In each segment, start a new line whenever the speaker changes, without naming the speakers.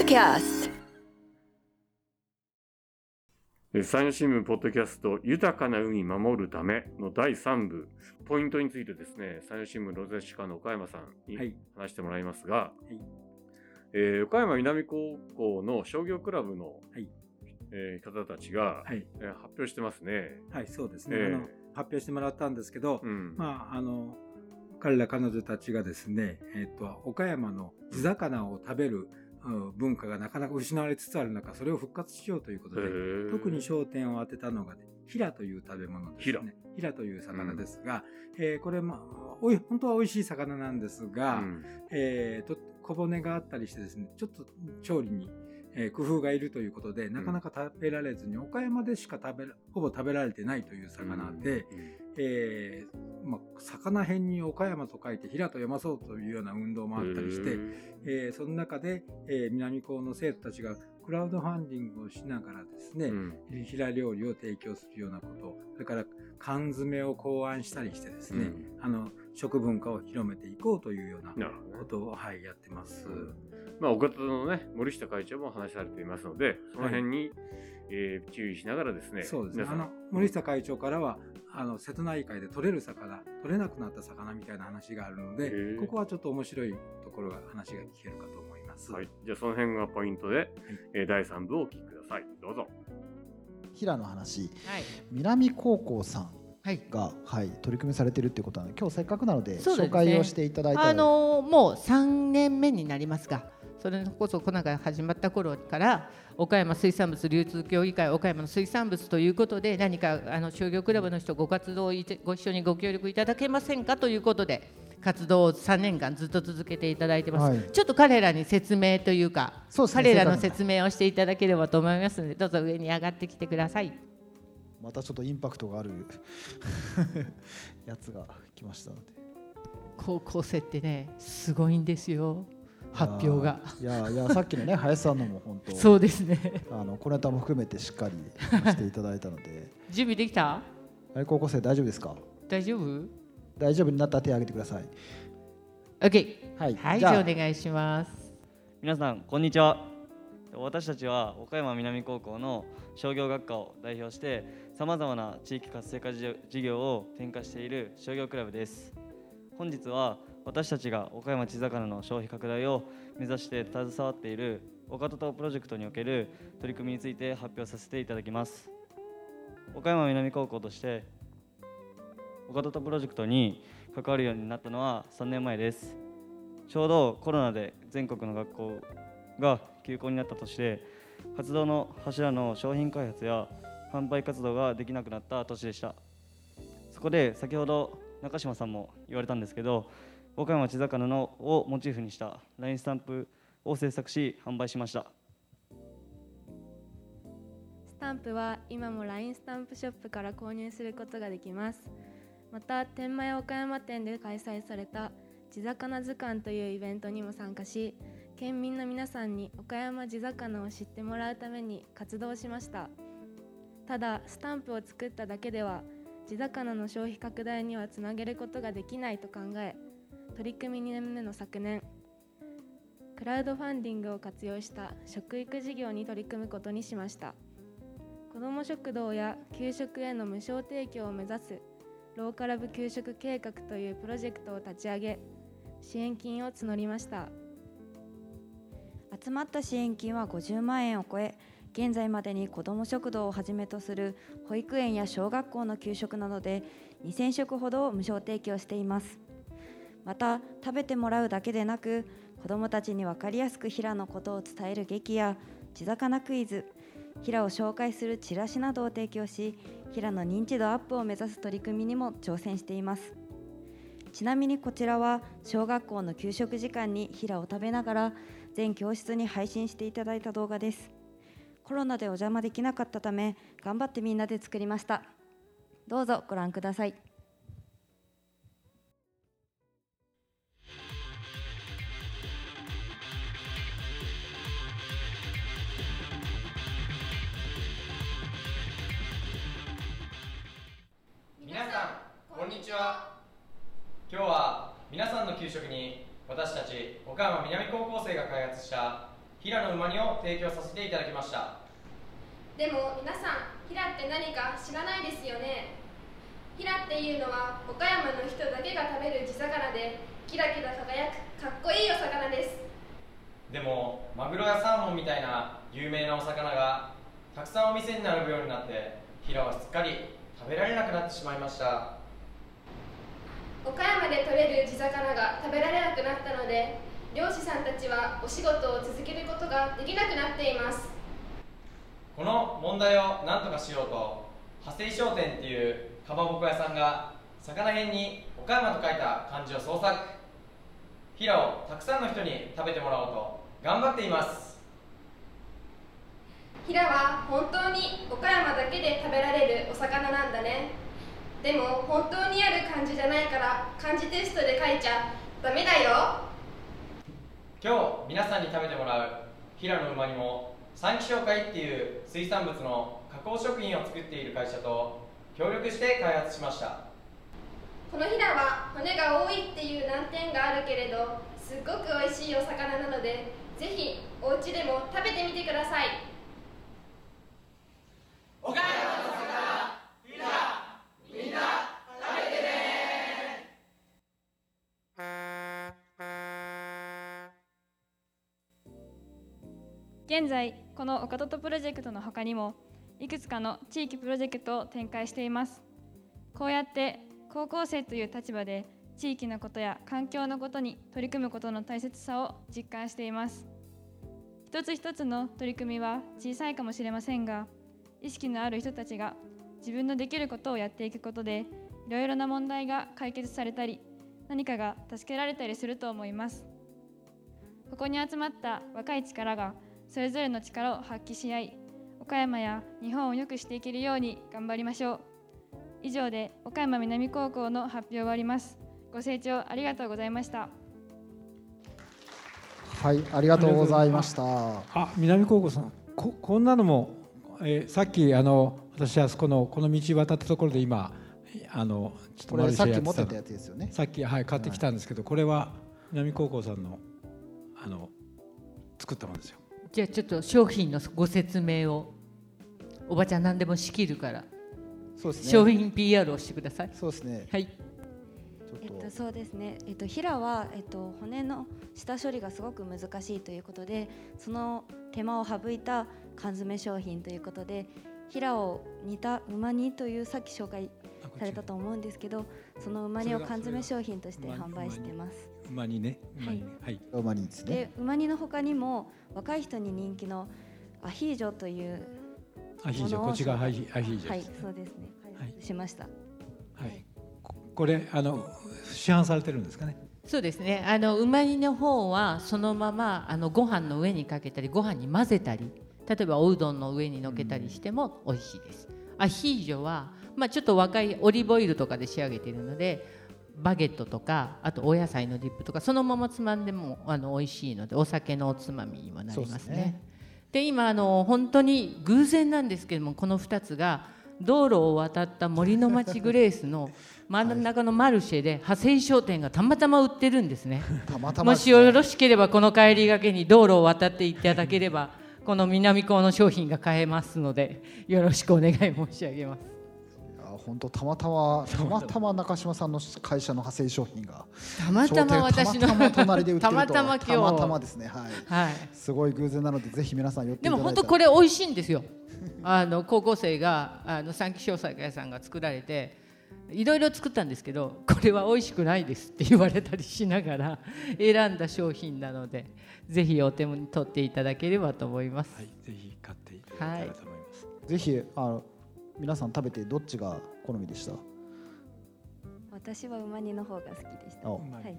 ドキャスト。
山陽新聞ポッドキャスト豊かな海守るための第3部ポイントについてですね山陽新聞ロゼシカの岡山さんに
はい。
話してもらいますが、
い。
えー岡山南高校の商業クラブの、
はい。
えー方たちが、
はい、
えー発表してますね。
はい、そうですね、
ええ
あの発表してもらったんですけど、
うん。
まああの彼ら彼女たちがですね、えっと岡山の地魚を食べる、うん文化がなかなか失われつつある中それを復活しようということで、特に焦点を当てたのが、ね、ヒラという食べ物ですね。ヒラという魚ですが、えーこれ、まあ、おい本当は美味しい魚なんですが、
うん。
えーと小骨があったりしてですねちょっと調理に、えー工夫がいるということでなかなか食べられずに、岡山でしか食べらほぼ食べられてないという魚で、えーまあ、魚辺に岡山と書いて平と読まそうというような運動もあったりして、えーその中で、えー南高の生徒たちがクラウドファンディングをしながらですね、
うん。
平料理を提供するようなことそれから缶詰を考案したりしてですね、
うん。
あの食文化を広めていこうというようなことを、はい、やってます。
まあ、お方のね森下会長も話されていますのでその辺に、えー注意しながらですね
そうですね。あの森下会長からはあの瀬戸内海で取れる魚、取れなくなった魚みたいな話があるのでここはちょっと面白いところが話が聞けるかと思います。
はい、じゃあその辺がポイントで、えー第3部をお聞きください。どうぞ。
平の話。
はい、
南高校さん
はい、
が、はい、取り組みされてるってことなので今日せっかくなので紹介をしていただいたら
あのーもう3年目になりますがそれこそコナが始まった頃から岡山水産物流通協議会岡山の水産物ということで何かあの商業クラブの人ご活動ご一緒にご協力いただけませんかということで活動を3年間ずっと続けていただいてます、
はい。
ちょっと彼らに説明というか
ね
彼らの説明をしていただければと思いますのでどうぞ上に上がってきてください。
またちょっとインパクトがあるやつが来ましたので。
高校生ってねすごいんですよ発表が。
いやーいやさっきのね 林さんのも本当
そうですね。
あの小ネタも含めてしっかりしていただいたので。
準備できた？
はい高校生大丈夫ですか？
大丈夫？
大丈夫になったら手を挙げてください。
OK
はい、
はいじゃ
あ。
あお願いします。
皆さんこんにちは。私たちは岡山南高校の商業学科を代表してさまざまな地域活性化事業事業を展開している商業クラブです。本日は私たちが岡山地魚の消費拡大を目指して携わっている岡戸島プロジェクトにおける取り組みについて発表させていただきます。岡山南高校として岡戸島プロジェクトに関わるようになったのは3年前です。ちょうどコロナで全国の学校が休校になったとして活動の柱の商品開発や販売活動ができなくなった年でした。そこで先ほど中島さんも言われたんですけど岡山地魚のをモチーフにした LINE スタンプを制作し販売しました。
スタンプは今も LINE スタンプショップから購入することができます。また天満屋岡山店で開催された地魚図鑑というイベントにも参加し県民の皆さんに岡山地魚を知ってもらうために活動しました。ただスタンプを作っただけでは地魚の消費拡大にはつなげることができないと考え取り組み2年目の昨年。クラウドファンディングを活用した食育事業に取り組むことにしました。子ども食堂や給食への無償提供を目指すローカル部給食計画というプロジェクトを立ち上げ支援金を募りました。
集まった支援金は50万円を超え現在までに子ども食堂をはじめとする保育園や小学校の給食などで2000食ほどを無償提供しています。また食べてもらうだけでなく子どもたちに分かりやすく平のことを伝える劇や地魚クイズ平を紹介するチラシなどを提供し平の認知度アップを目指す取り組みにも挑戦しています。ちなみにこちらは小学校の給食時間に平を食べながら全教室に配信していただいた動画です。コロナでお邪魔できなかったため頑張ってみんなで作りました。どうぞご覧ください。
ちは。今日は皆さんの給食に私たち岡山南高校生が開発した平野馬煮を提供させていただきました。
でも皆さんヒラって何か知らないですよね。ヒラっていうのは岡山の人だけが食べる地魚でキラキラ輝くかっこいいお魚です。
でもマグロやサーモンみたいな有名なお魚がたくさんお店に並ぶようになって平はすっかり食べられなくなってしまいました
岡山で取れる地魚が食べられなくなったので漁師さんたちはお仕事を続けることができなくなっています。
この問題を何とかしようと派生商店っていうかまぼこ屋さんが魚辺に岡山と書いた漢字を創作。平をたくさんの人に食べてもらおうと頑張っています。
ヒラは本当に岡山だけで食べられるお魚なんだねでも本当にある漢字じゃないから漢字テストで書いちゃダメだよ。
今日皆さんに食べてもらう平の馬にも三気商会っていう水産物の加工食品を作っている会社と協力して開発しました。
このヒラは骨が多いっていう難点があるけれどすっごく美味しいお魚なのでぜひお家でも食べてみてください
この岡トプロジェクトの他にもいくつかの地域プロジェクトを展開しています。こうやって高校生という立場で地域のことや環境のことに取り組むことの大切さを実感しています。一つ一つの取り組みは小さいかもしれませんが意識のある人たちが自分のできることをやっていくことでいろいろな問題が解決されたり何かが助けられたりすると思います。ここに集まった若い力がそれぞれの力を発揮し合い岡山や日本を良くしていけるように頑張りましょう。以上で岡山南高校の発表が終わります。ご清聴ありがとうございました。
はいありがとうございました。
あ南高校さんここんなのも、えーさっきあの私あそこのこの道渡ったところで今あのちょっと
これさっき
や
持ってたやつですよね。
さっきはい買ってきたんですけど、これは南高校さんのあの作ったものですよ
じゃあちょっと商品のご説明を。おばちゃん何でも仕切るから。
そうですね。
商品 PR をしてください。
そうですね。
はい。
えっと、そうですね、えっと、ヒラは、えっと、骨の下処理がすごく難しいということでその手間を省いた缶詰商品ということでヒラを煮た馬煮というさっき紹介されたと思うんですけどその馬煮を缶詰商品として販売してます。
馬にね馬にねはい。
馬にですね。
で馬煮の他にも若い人に人気のアヒージョという
アヒージョこっちがアヒアヒージョ
はい
ですね
そうですね。開発しました、
はい。ここれあの市販されてるんですかね？
そうですね。あの馬煮の方はそのままあのご飯の上にかけたりご飯に混ぜたり例えばおうどんの上にのけたりしても美味しいです、アヒージョは、まあ、ちょっと若いオリーブオイルとかで仕上げているのでバゲットとかあとお野菜のディップとかそのままつまんでもあの美味しいのでお酒のおつまみにもなりますね。
ですね
で今あの本当に偶然なんですけどもこの2つが道路を渡った森の町グレースの 真ん中のマルシェで派生商店がたまたま売ってるんですね。
たまたま
もしよろしければこの帰りがけに道路を渡っていただければこの南高の商品が買えますのでよろしくお願い申し上げます。
あ本当たまたまたまたま中島さんの会社の派生商品が
たまたま私の
たまたま隣で売ってるとは
たまたま今日。
たまたまですねはい、
はい。
すごい偶然なのでぜひ皆さん寄ってい
でも本当これ美味しいんですよ。あの高校生があの三木商祭屋さんが作られていろいろ作ったんですけどこれは美味しくないですって言われたりしながら選んだ商品なのでぜひお手に取っていただければと思います。
はいぜひ買っていただけたらと思います、
ぜひあの皆さん食べてどっちが好みでした？
私は馬煮の方が好きでした、
あ。
はい、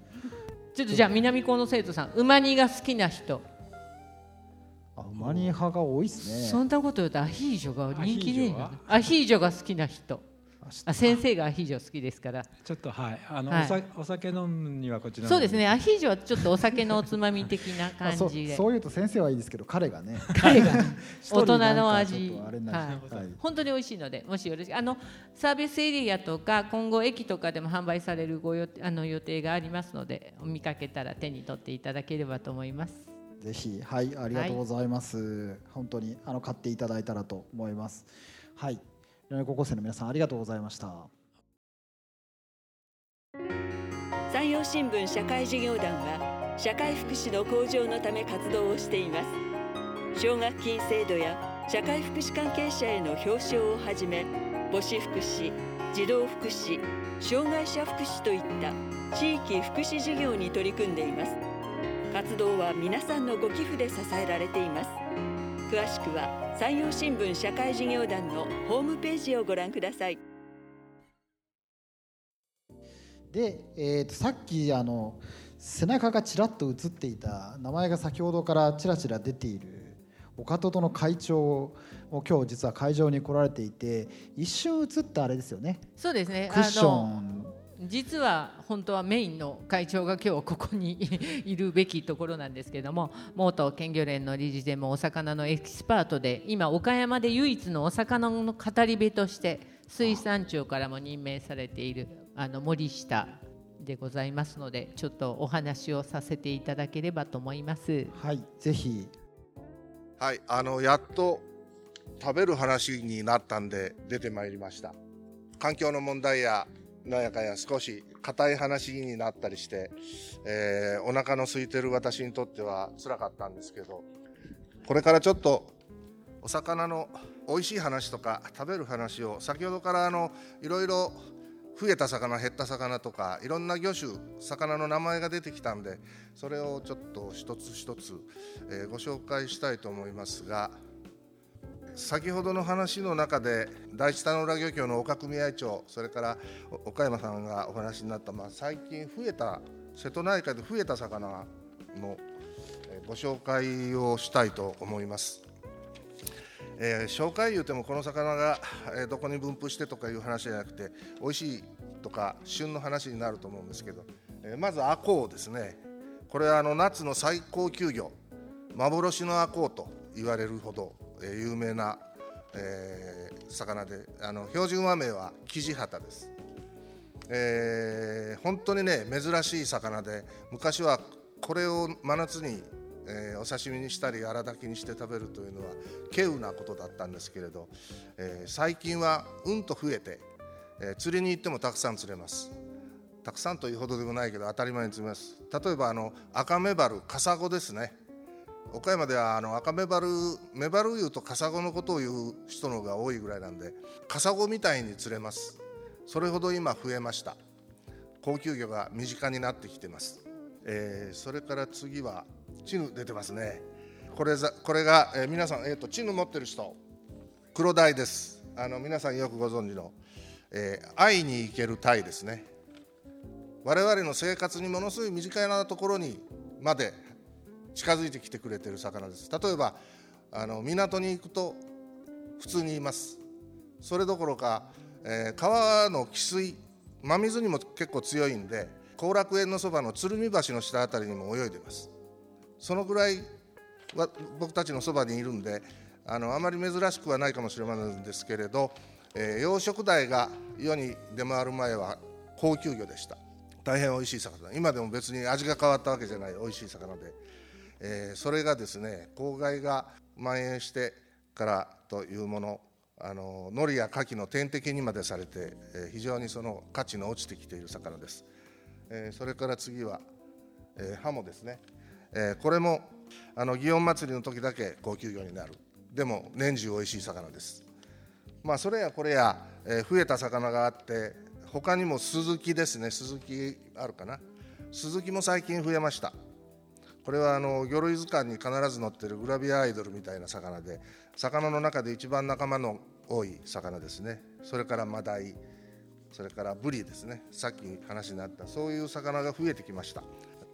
ちょっとじゃあ南高の生徒さん馬煮が好きな人。
あ馬煮派が多いですね。
そんなこと言うとアヒージョが人気ね。え
ア
ヒージョが好きな人あ先生がアヒージョ好きですから。
ちょっとはい。あの、
はい。
おさお酒飲むにはこちらの。
そうですね。アヒージョはちょっとお酒のおつまみ的な感じで。
そういうと先生はいいですけど彼がね。
彼が 大人の味。はい。
るはい。
本当に美味しいのでもしよろしく。あのサービスエリアとか今後駅とかでも販売されるご予あの予定がありますので見かけたら手に取っていただければと思います。
ぜひはいありがとうございます、本当にあの買っていただいたらと思います。はい南高校生の皆さんありがとうございました。
山陽新聞社会事業団は社会福祉の向上のため活動をしています。奨学金制度や社会福祉関係者への表彰をはじめ母子福祉児童福祉障害者福祉といった地域福祉事業に取り組んでいます。活動は皆さんのご寄付で支えられています。詳しくは山陽新聞社会事業団のホームページをご覧ください。
で、えー、とさっきあの背中がちらっと映っていた名前が先ほどからちらちら出ている岡戸の会長も今日実は会場に来られていて一瞬映ったあれですよね。
そうですね。
クッション
実は本当はメインの会長が今日ここにいるべきところなんですけれども元県漁連の理事でもお魚のエキスパートで今岡山で唯一のお魚の語り部として水産庁からも任命されているあの森下でございますのでちょっとお話をさせていただければと思います。
はいぜひ
はい、あのやっと食べる話になったんで出てまいりました。環境の問題やなんやかんや少し硬い話になったりして、えーお腹の空いてる私にとっては辛かったんですけど、これからちょっとお魚の美味しい話とか食べる話を先ほどからあのいろいろ増えた魚減った魚とかいろんな魚種魚の名前が出てきたんでそれをちょっと一つ一つ、えーご紹介したいと思いますが先ほどの話の中で第一田野浦漁協の岡組合長それから岡山さんがお話になった、まあ、最近増えた瀬戸内海で増えた魚のご紹介をしたいと思います。えー紹介言うてもこの魚が、どこに分布してとかいう話じゃなくて美味しいとか旬の話になると思うんですけど、えーまずアコウですねこれはあの夏の最高級魚幻のアコウと言われるほど、え有名な、えー魚であの標準和名はキジハタです。えー本当にね珍しい魚で昔はこれを真夏に、えーお刺身にしたり荒炊きにして食べるというのは稀有なことだったんですけれど、え最近はうんと増えて、え釣りに行ってもたくさん釣れます。たくさんというほどでもないけど当たり前に釣れます。例えばあの赤メバルカサゴですね。岡山ではあの赤メバルメバルいうとカサゴのことを言う人の方が多いぐらいなんでカサゴみたいに釣れます。それほど今増えました。高級魚が身近になってきてます、えーそれから次はチヌ出てますね。これざこれが、えー皆さん、えー、とチヌ持ってる人。黒鯛です。あの皆さんよくご存知の、えー会いに行ける鯛ですね。我々の生活にものすごい身近なところにまで近づいてきてくれてる魚です。例えばあの港に行くと普通にいます。それどころか、えー川の汽水真水にも結構強いんで後楽園のそばの鶴見橋の下あたりにも泳いでます。そのぐらいは僕たちのそばにいるんであのあまり珍しくはないかもしれませんですけれど、えー養殖鯛が世に出回る前は高級魚でした。大変美味しい魚。今でも別に味が変わったわけじゃない美味しい魚で、えーそれがですね公害が蔓延してからというものあの海苔や牡蠣の天敵にまでされて、えー非常にその価値の落ちてきている魚です、えーそれから次は、えーハモですね、えこれもあの祇園祭りの時だけ高級魚になる。でも年中美味しい魚です。まあそれやこれや、え増えた魚があって他にもスズキですね。スズキあるかな。スズキも最近増えました。これはあの魚類図鑑に必ず載ってるグラビアアイドルみたいな魚で魚の中で一番仲間の多い魚ですね。それからマダイそれからブリですね。さっき話になったそういう魚が増えてきました。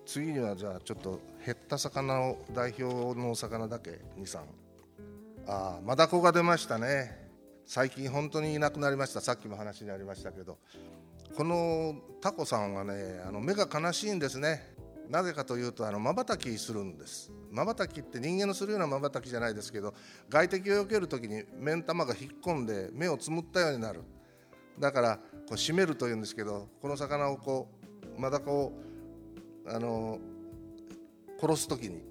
次にはじゃあちょっと減った魚を代表のお魚だけ23ああマダコが出ましたね。最近本当にいなくなりました。さっきも話にありましたけど。このタコさんはねあの目が悲しいんですね。なぜかというとまばたきするんです。まばたきって人間のするようなまばたきじゃないですけど外敵を避ける時に目ん玉が引っ込んで目をつむったようになる。だからこう締めるというんですけどこの魚をこうマダコをあの殺す時に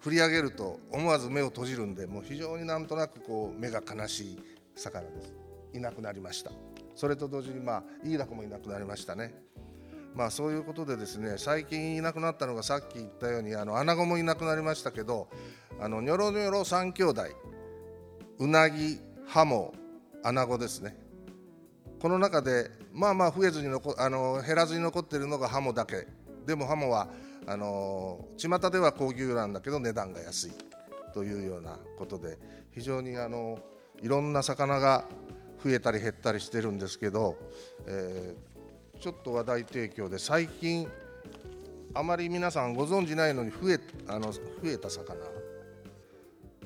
振り上げると思わず目を閉じるんでもう非常になんとなくこう目が悲しい魚です。いなくなりました。それと同時にまあイイダコもいなくなりましたね。まあそういうことでですね最近いなくなったのがさっき言ったようにあのアナゴもいなくなりましたけどあのニョロニョロ3兄弟うなぎハモアナゴですね。この中でまあまあ増えずに残あの減らずに残っているのがハモだけ。でもハモはあの巷では高級なんだけど値段が安い。というようなことで非常にあのいろんな魚が増えたり減ったりしてるんですけど、えー、ちょっと話題提供で最近あまり皆さんご存じないのに増えあの増えた魚。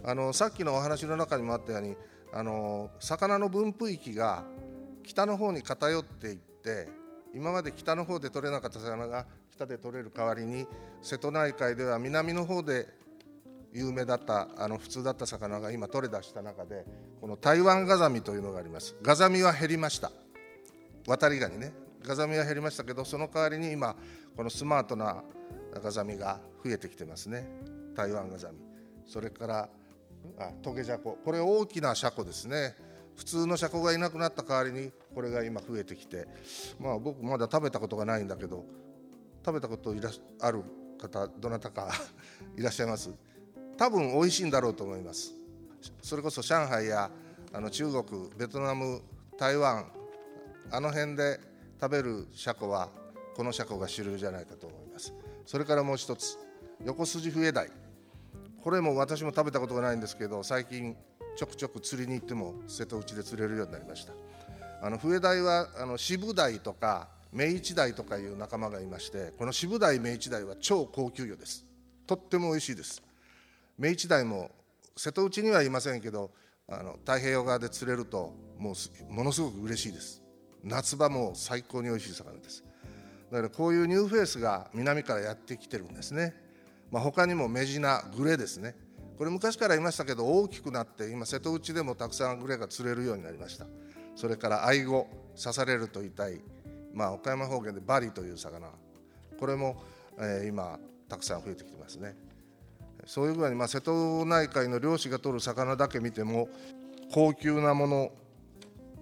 あのさっきのお話の中にもあったようにあの魚の分布域が北の方に偏っていって今まで北の方で取れなかった魚が北で取れる代わりに瀬戸内海では南の方で有名だったあの普通だった魚が今取れ出した中でこの台湾ガザミというのがあります。ガザミは減りました。渡りガニね。ガザミは減りましたけどその代わりに今このスマートなガザミが増えてきてますね。台湾ガザミ。それからあトゲジャコ。これ大きなシャコですね。普通のシャコがいなくなった代わりにこれが今増えてきて。まあ僕まだ食べたことがないんだけど食べたこといらある方どなたかいらっしゃいます？多分美味しいんだろうと思います。それこそ上海やあの中国ベトナム台湾あの辺で食べるシャコはこのシャコが主流じゃないかと思います。それからもう一つ横筋笛鯛これも私も食べたことがないんですけど最近ちょくちょく釣りに行っても瀬戸内で釣れるようになりました。あの笛鯛はあの渋鯛とかメイチ鯛とかいう仲間がいましてこの渋鯛メイチ鯛は超高級魚です。とっても美味しいです。メイチ鯛も瀬戸内にはいませんけどあの太平洋側で釣れるともうものすごく嬉しいです。夏場も最高に美味しい魚です。だからこういうニューフェイスが南からやってきてるんですね、まあ、他にもメジナグレですね。これ昔からいましたけど大きくなって今瀬戸内でもたくさんグレが釣れるようになりました。それからアイゴ刺されると痛い、まあ、岡山方言でバリという魚。これも、えー、今たくさん増えてきてますね。そういう具合に、まあ、瀬戸内海の漁師が取る魚だけ見ても高級なもの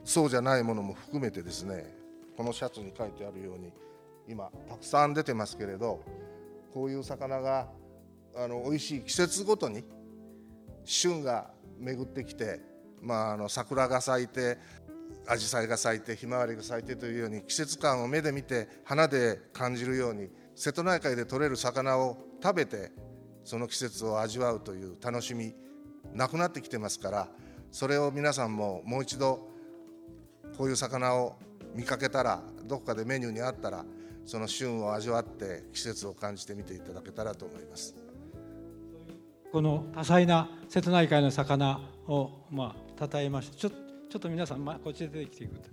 そうじゃないものも含めてですねこのシャツに書いてあるように今たくさん出てますけれどこういう魚があの美味しい季節ごとに旬が巡ってきて、まあ、あの桜が咲いて紫陽花が咲いてひまわりが咲いてというように季節感を目で見て花で感じるように瀬戸内海で取れる魚を食べてその季節を味わうという楽しみなくなってきてますからそれを皆さんももう一度こういう魚を見かけたらどこかでメニューにあったらその旬を味わって季節を感じてみていただけたらと思います。
この多彩な瀬戸内海の魚をまあ称えましてちょちょっと皆さん、まあ、こっちで出てきていください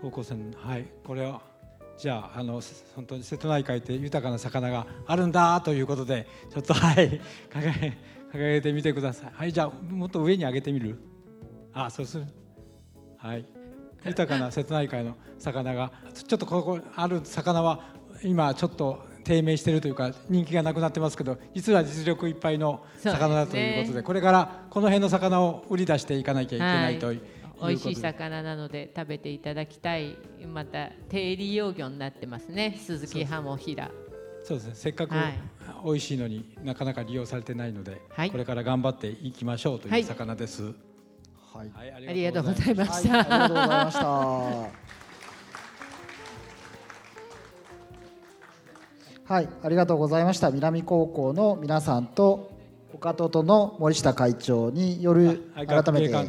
高校生のはいこれはじゃああの本当に瀬戸内海って豊かな魚があるんだということでちょっとはい掲げ掲げてみてください。はいじゃあもっと上に上げてみる？あそうする。はい。豊かな瀬戸内海の魚がちょっとここある魚は今ちょっと低迷しているというか人気がなくなってますけど実は実力いっぱいの魚だということで、ね、これからこの辺の魚を売り出していかなきゃいけないという、
はい、美味しい魚なので食べていただきたい。また低利用魚になってますね。鈴木ハモヒラ。
そうですね。せっかく美味しいのになかなか利用されてないので、はい、これから頑張っていきましょうという魚です、はい、
はい、ありがとうございました、
ありがとうございました。はい、ありがとうございました。南高校の皆さんと岡との森下会長による改めて、は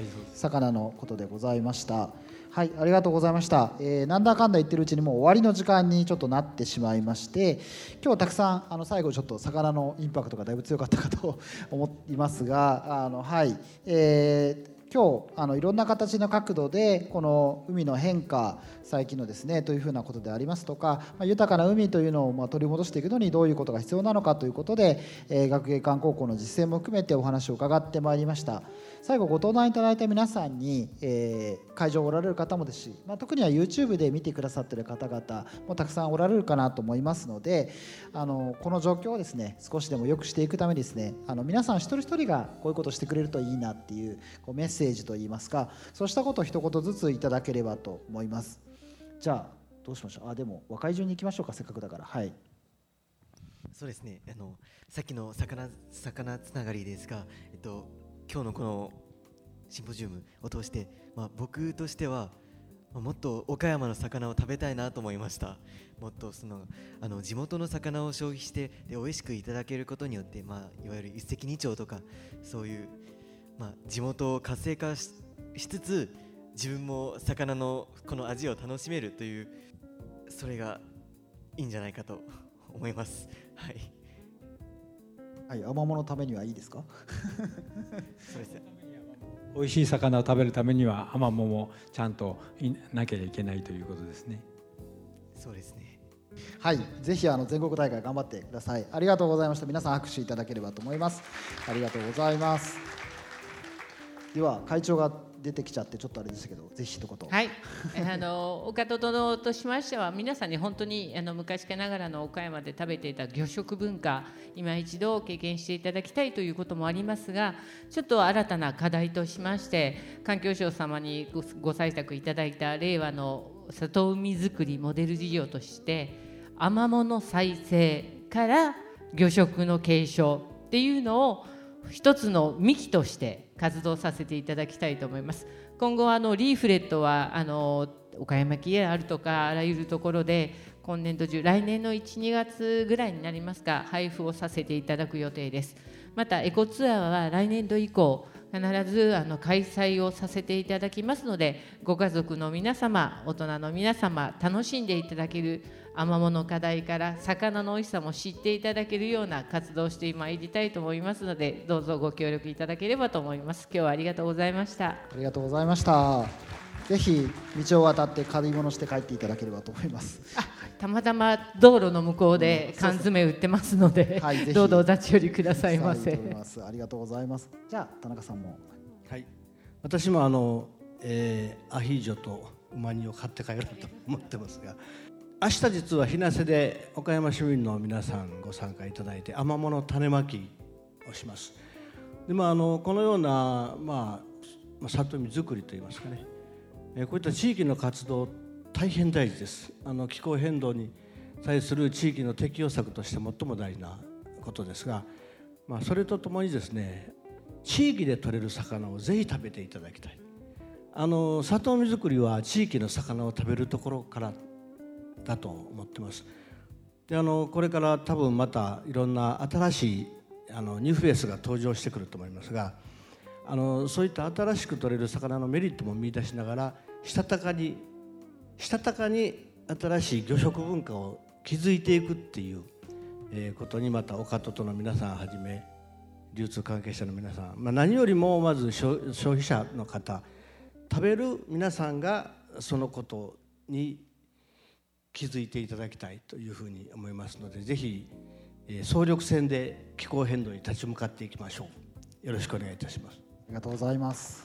い、魚のことでございました。はい、ありがとうございました。えー、なんだかんだ言ってるうちにもう終わりの時間にちょっとなってしまいまして、今日はたくさんあの最後ちょっと魚のインパクトがだいぶ強かったかと思いますが、あのはい、えー今日あのいろんな形の角度でこの海の変化最近のですねというふうなことでありますとか、まあ、豊かな海というのをま取り戻していくのにどういうことが必要なのかということで、えー、学芸館高校の実践も含めてお話を伺ってまいりました。最後ご登壇いただいた皆さんに、えー、会場おられる方もですし、まあ、特には YouTube で見てくださってる方々もたくさんおられるかなと思いますのであのこの状況をですね少しでも良くしていくためにですねあの皆さん一人一人がこういうことをしてくれるといいなっていうこうメッセージセージといいますかそうしたことを一言ずついただければと思います。じゃあどうしましょう？あでも若い順に行きましょうかせっかくだから。はい。
そうですね。あのさっきの魚魚つながりですが、えっと、今日のこのシンポジウムを通して、まあ、僕としてはもっと岡山の魚を食べたいなと思いました。もっとそのあの地元の魚を消費してで美味しくいただけることによって、まあ、いわゆる一石二鳥とかそういうまあ、地元を活性化しつつ自分も魚のこの味を楽しめるというそれがいいんじゃないかと思います。はい。
はい、アマモのためにはいいですか？
そうです。美味しい魚を食べるためにはアマモもちゃんといなければいけないということですね。
そうですね。
はい、ぜひあの全国大会頑張ってください。ありがとうございました。皆さん拍手いただければと思います。ありがとうございます。では会長が出てきちゃってちょっとあれでしたけどぜひ一言。
はい。あの岡戸殿としましては皆さんに本当にあの昔ながらの岡山で食べていた魚食文化今一度経験していただきたいということもありますがちょっと新たな課題としまして環境省様にご採択いただいた令和の里海づくりモデル事業としてアマモの再生から魚食の継承っていうのを一つの幹として活動させていただきたいと思います。今後あのリーフレットはあの岡山県へあるとかあらゆるところで今年度中来年の12月ぐらいになりますか配布をさせていただく予定です。またエコツアーは来年度以降必ずあの開催をさせていただきますのでご家族の皆様大人の皆様楽しんでいただけるアマモの課題から魚の美味しさも知っていただけるような活動をしてまいりたいと思いますのでどうぞご協力いただければと思います。今日はありがとうございました。あ
りがとうございました。ぜひ道を渡って買い物して帰っていただければと思います。
たまたま道路の向こうで缶詰売ってますので、はい、どうぞお立ち寄りくださいませ。
ありがとうございます。じゃあ田中さんも。
はい。私もあの、えー、アヒージョとうま煮を買って帰ろうと思ってますが明日実は日生で岡山市民の皆さんご参加いただいてアマモの種まきをします。で、まあ、あのこのような、まあ、里見作りといいますかね。こういった地域の活動大変大事です。あの気候変動に対する地域の適応策として最も大事なことですが、まあ、それとともにですね地域で取れる魚をぜひ食べていただきたい。あの里見作りは地域の魚を食べるところからだと思ってます。であのこれから多分またいろんな新しいあのニューフェイスが登場してくると思いますがあのそういった新しく取れる魚のメリットも見出しながらしたたかにしたたかに新しい魚食文化を築いていくっていう、えー、ことにまた岡との皆さんはじめ流通関係者の皆さん、まあ、何よりもまず消費者の方食べる皆さんがそのことに気づいていただきたいというふうに思いますのでぜひ総力戦で気候変動に立ち向かっていきましょう。よろしくお願いいたします。
ありがとうございます。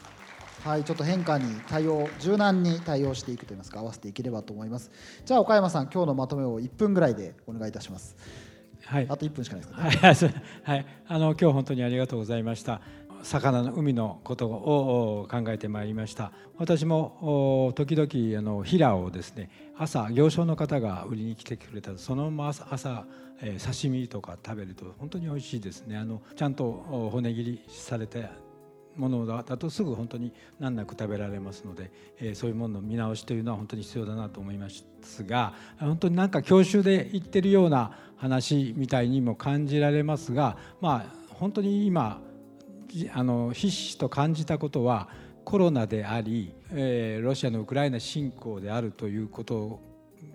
はいちょっと変化に対応柔軟に対応していくといいますか合わせていければと思います。じゃあ岡山さん今日のまとめを1分ぐらいでお願いいたします。はい、あと1分しかないですか、ね、
はい、あの今日本当にありがとうございました。魚の海のことを考えてまいりました。私も時々あのヒラをですね朝行商の方が売りに来てくれたそのまま朝、刺身とか食べると本当に美味しいですね。あのちゃんと骨切りされたものだとすぐ本当に難なく食べられますので、えー、そういうものの見直しというのは本当に必要だなと思いますが本当になんか教習で言ってるような話みたいにも感じられますがまあ本当に今あのひしひしと感じたことはコロナであり、えー、ロシアのウクライナ侵攻であるということ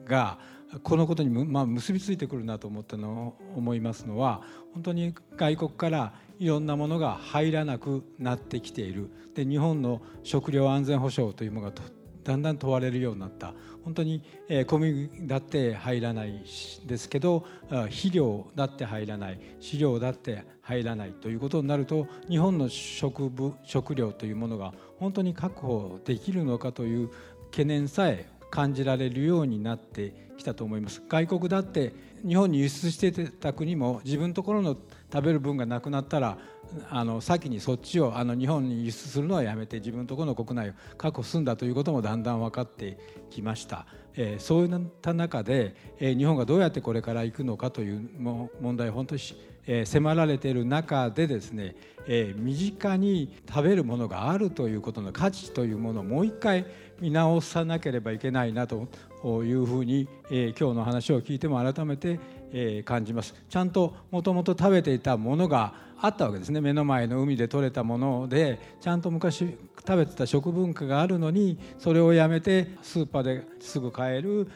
がこのことに、まあ、結びついてくるなと思ったのを思いますのは本当に外国からいろんなものが入らなくなってきている。で日本の食料安全保障というものがだんだん問われるようになった。本当に、えー、小麦だって入らないですけど肥料だって入らない飼料だって入らないということになると日本の食部食料というものが本当に確保できるのかという懸念さえ感じられるようになってきたと思います。外国だって日本に輸出してた国も自分のところの食べる分がなくなったらあの先にそっちをあの日本に輸出するのはやめて自分のところの国内を確保するんだということもだんだん分かってきました、えー、そういった中で、えー、日本がどうやってこれから行くのかという問題を本当にえー、迫られている中でですね、えー、身近に食べるものがあるということの価値というものをもう一回見直さなければいけないなというふうに、えー、今日の話を聞いても改めて、えー、感じます。ちゃんともともと食べていたものがあったわけですね。目の前の海で採れたものでちゃんと昔食べてた食文化があるのにそれをやめてスーパーですぐ買える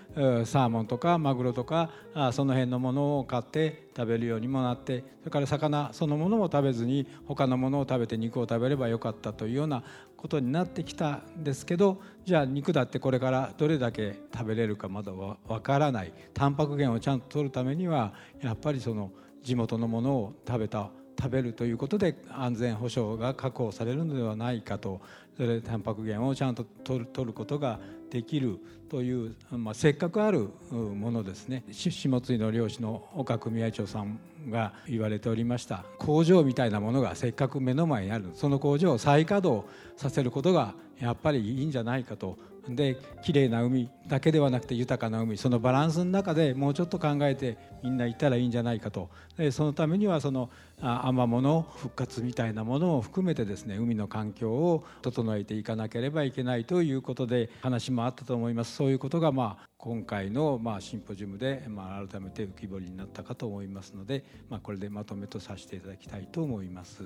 サーモンとかマグロとかその辺のものを買って食べるようにもなってそれから魚そのものも食べずに他のものを食べて肉を食べればよかったというようなことになってきたんですけどじゃあ肉だってこれからどれだけ食べれるかまだわからない。タンパク源をちゃんと取るためにはやっぱりその地元のものを食べた食べるということで安全保障が確保されるのではないかとそれでタンパク源をちゃんと取る取ることができるという、まあ、せっかくあるものですね。下津の漁師の岡組合長さんが言われておりました。工場みたいなものがせっかく目の前にある。その工場を再稼働させることがやっぱりいいんじゃないかとで綺麗な海だけではなくて豊かな海そのバランスの中でもうちょっと考えてみんな行ったらいいんじゃないかとでそのためにはそのアマモの復活みたいなものを含めてですね海の環境を整えていかなければいけないということで話もあったと思いますそういうことがまあ今回のまあシンポジウムでまあ改めて浮き彫りになったかと思いますので、まあ、これでまとめとさせていただきたいと思います。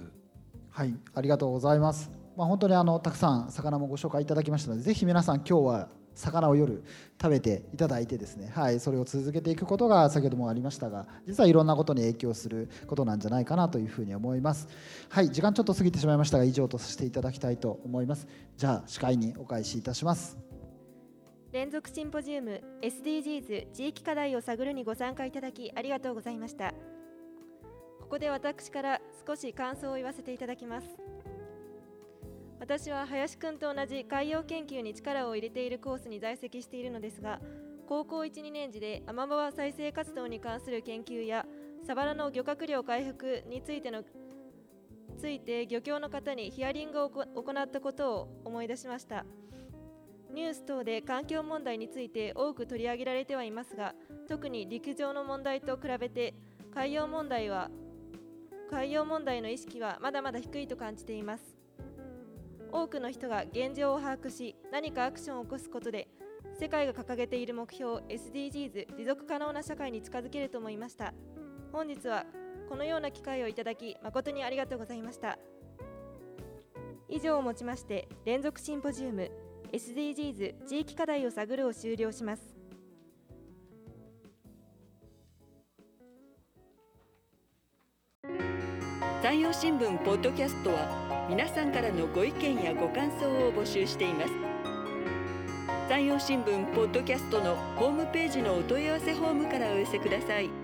はいありがとうございます。まあ、本当にあのたくさん魚もご紹介いただきましたのでぜひ皆さん今日は魚を夜食べていただいてですね、はい、それを続けていくことが先ほどもありましたが実はいろんなことに影響することなんじゃないかなというふうに思います。はい時間ちょっと過ぎてしまいましたが以上とさせていただきたいと思います。じゃあ司会にお返しいたします。
連続シンポジウム SDGs 地域課題を探るにご参加いただきありがとうございました。ここで私から少し感想を言わせていただきます。私は林くんと同じ海洋研究に力を入れているコースに在籍しているのですが高校1、2年次でアマモア再生活動に関する研究やサバラの漁獲量回復についてのついて漁協の方にヒアリングを行ったことを思い出しました。ニュース等で環境問題について多く取り上げられてはいますが特に陸上の問題と比べて海洋問題は海洋問題の意識はまだまだ低いと感じています。多くの人が現状を把握し何かアクションを起こすことで世界が掲げている目標 SDGs 持続可能な社会に近づけると思いました。本日はこのような機会をいただき誠にありがとうございました。以上をもちまして連続シンポジウム SDGs 地域課題を探るを終了します。
山陽新聞ポッドキャストは皆さんからのご意見やご感想を募集しています。山陽新聞ポッドキャストのホームページのお問い合わせフォームからお寄せください。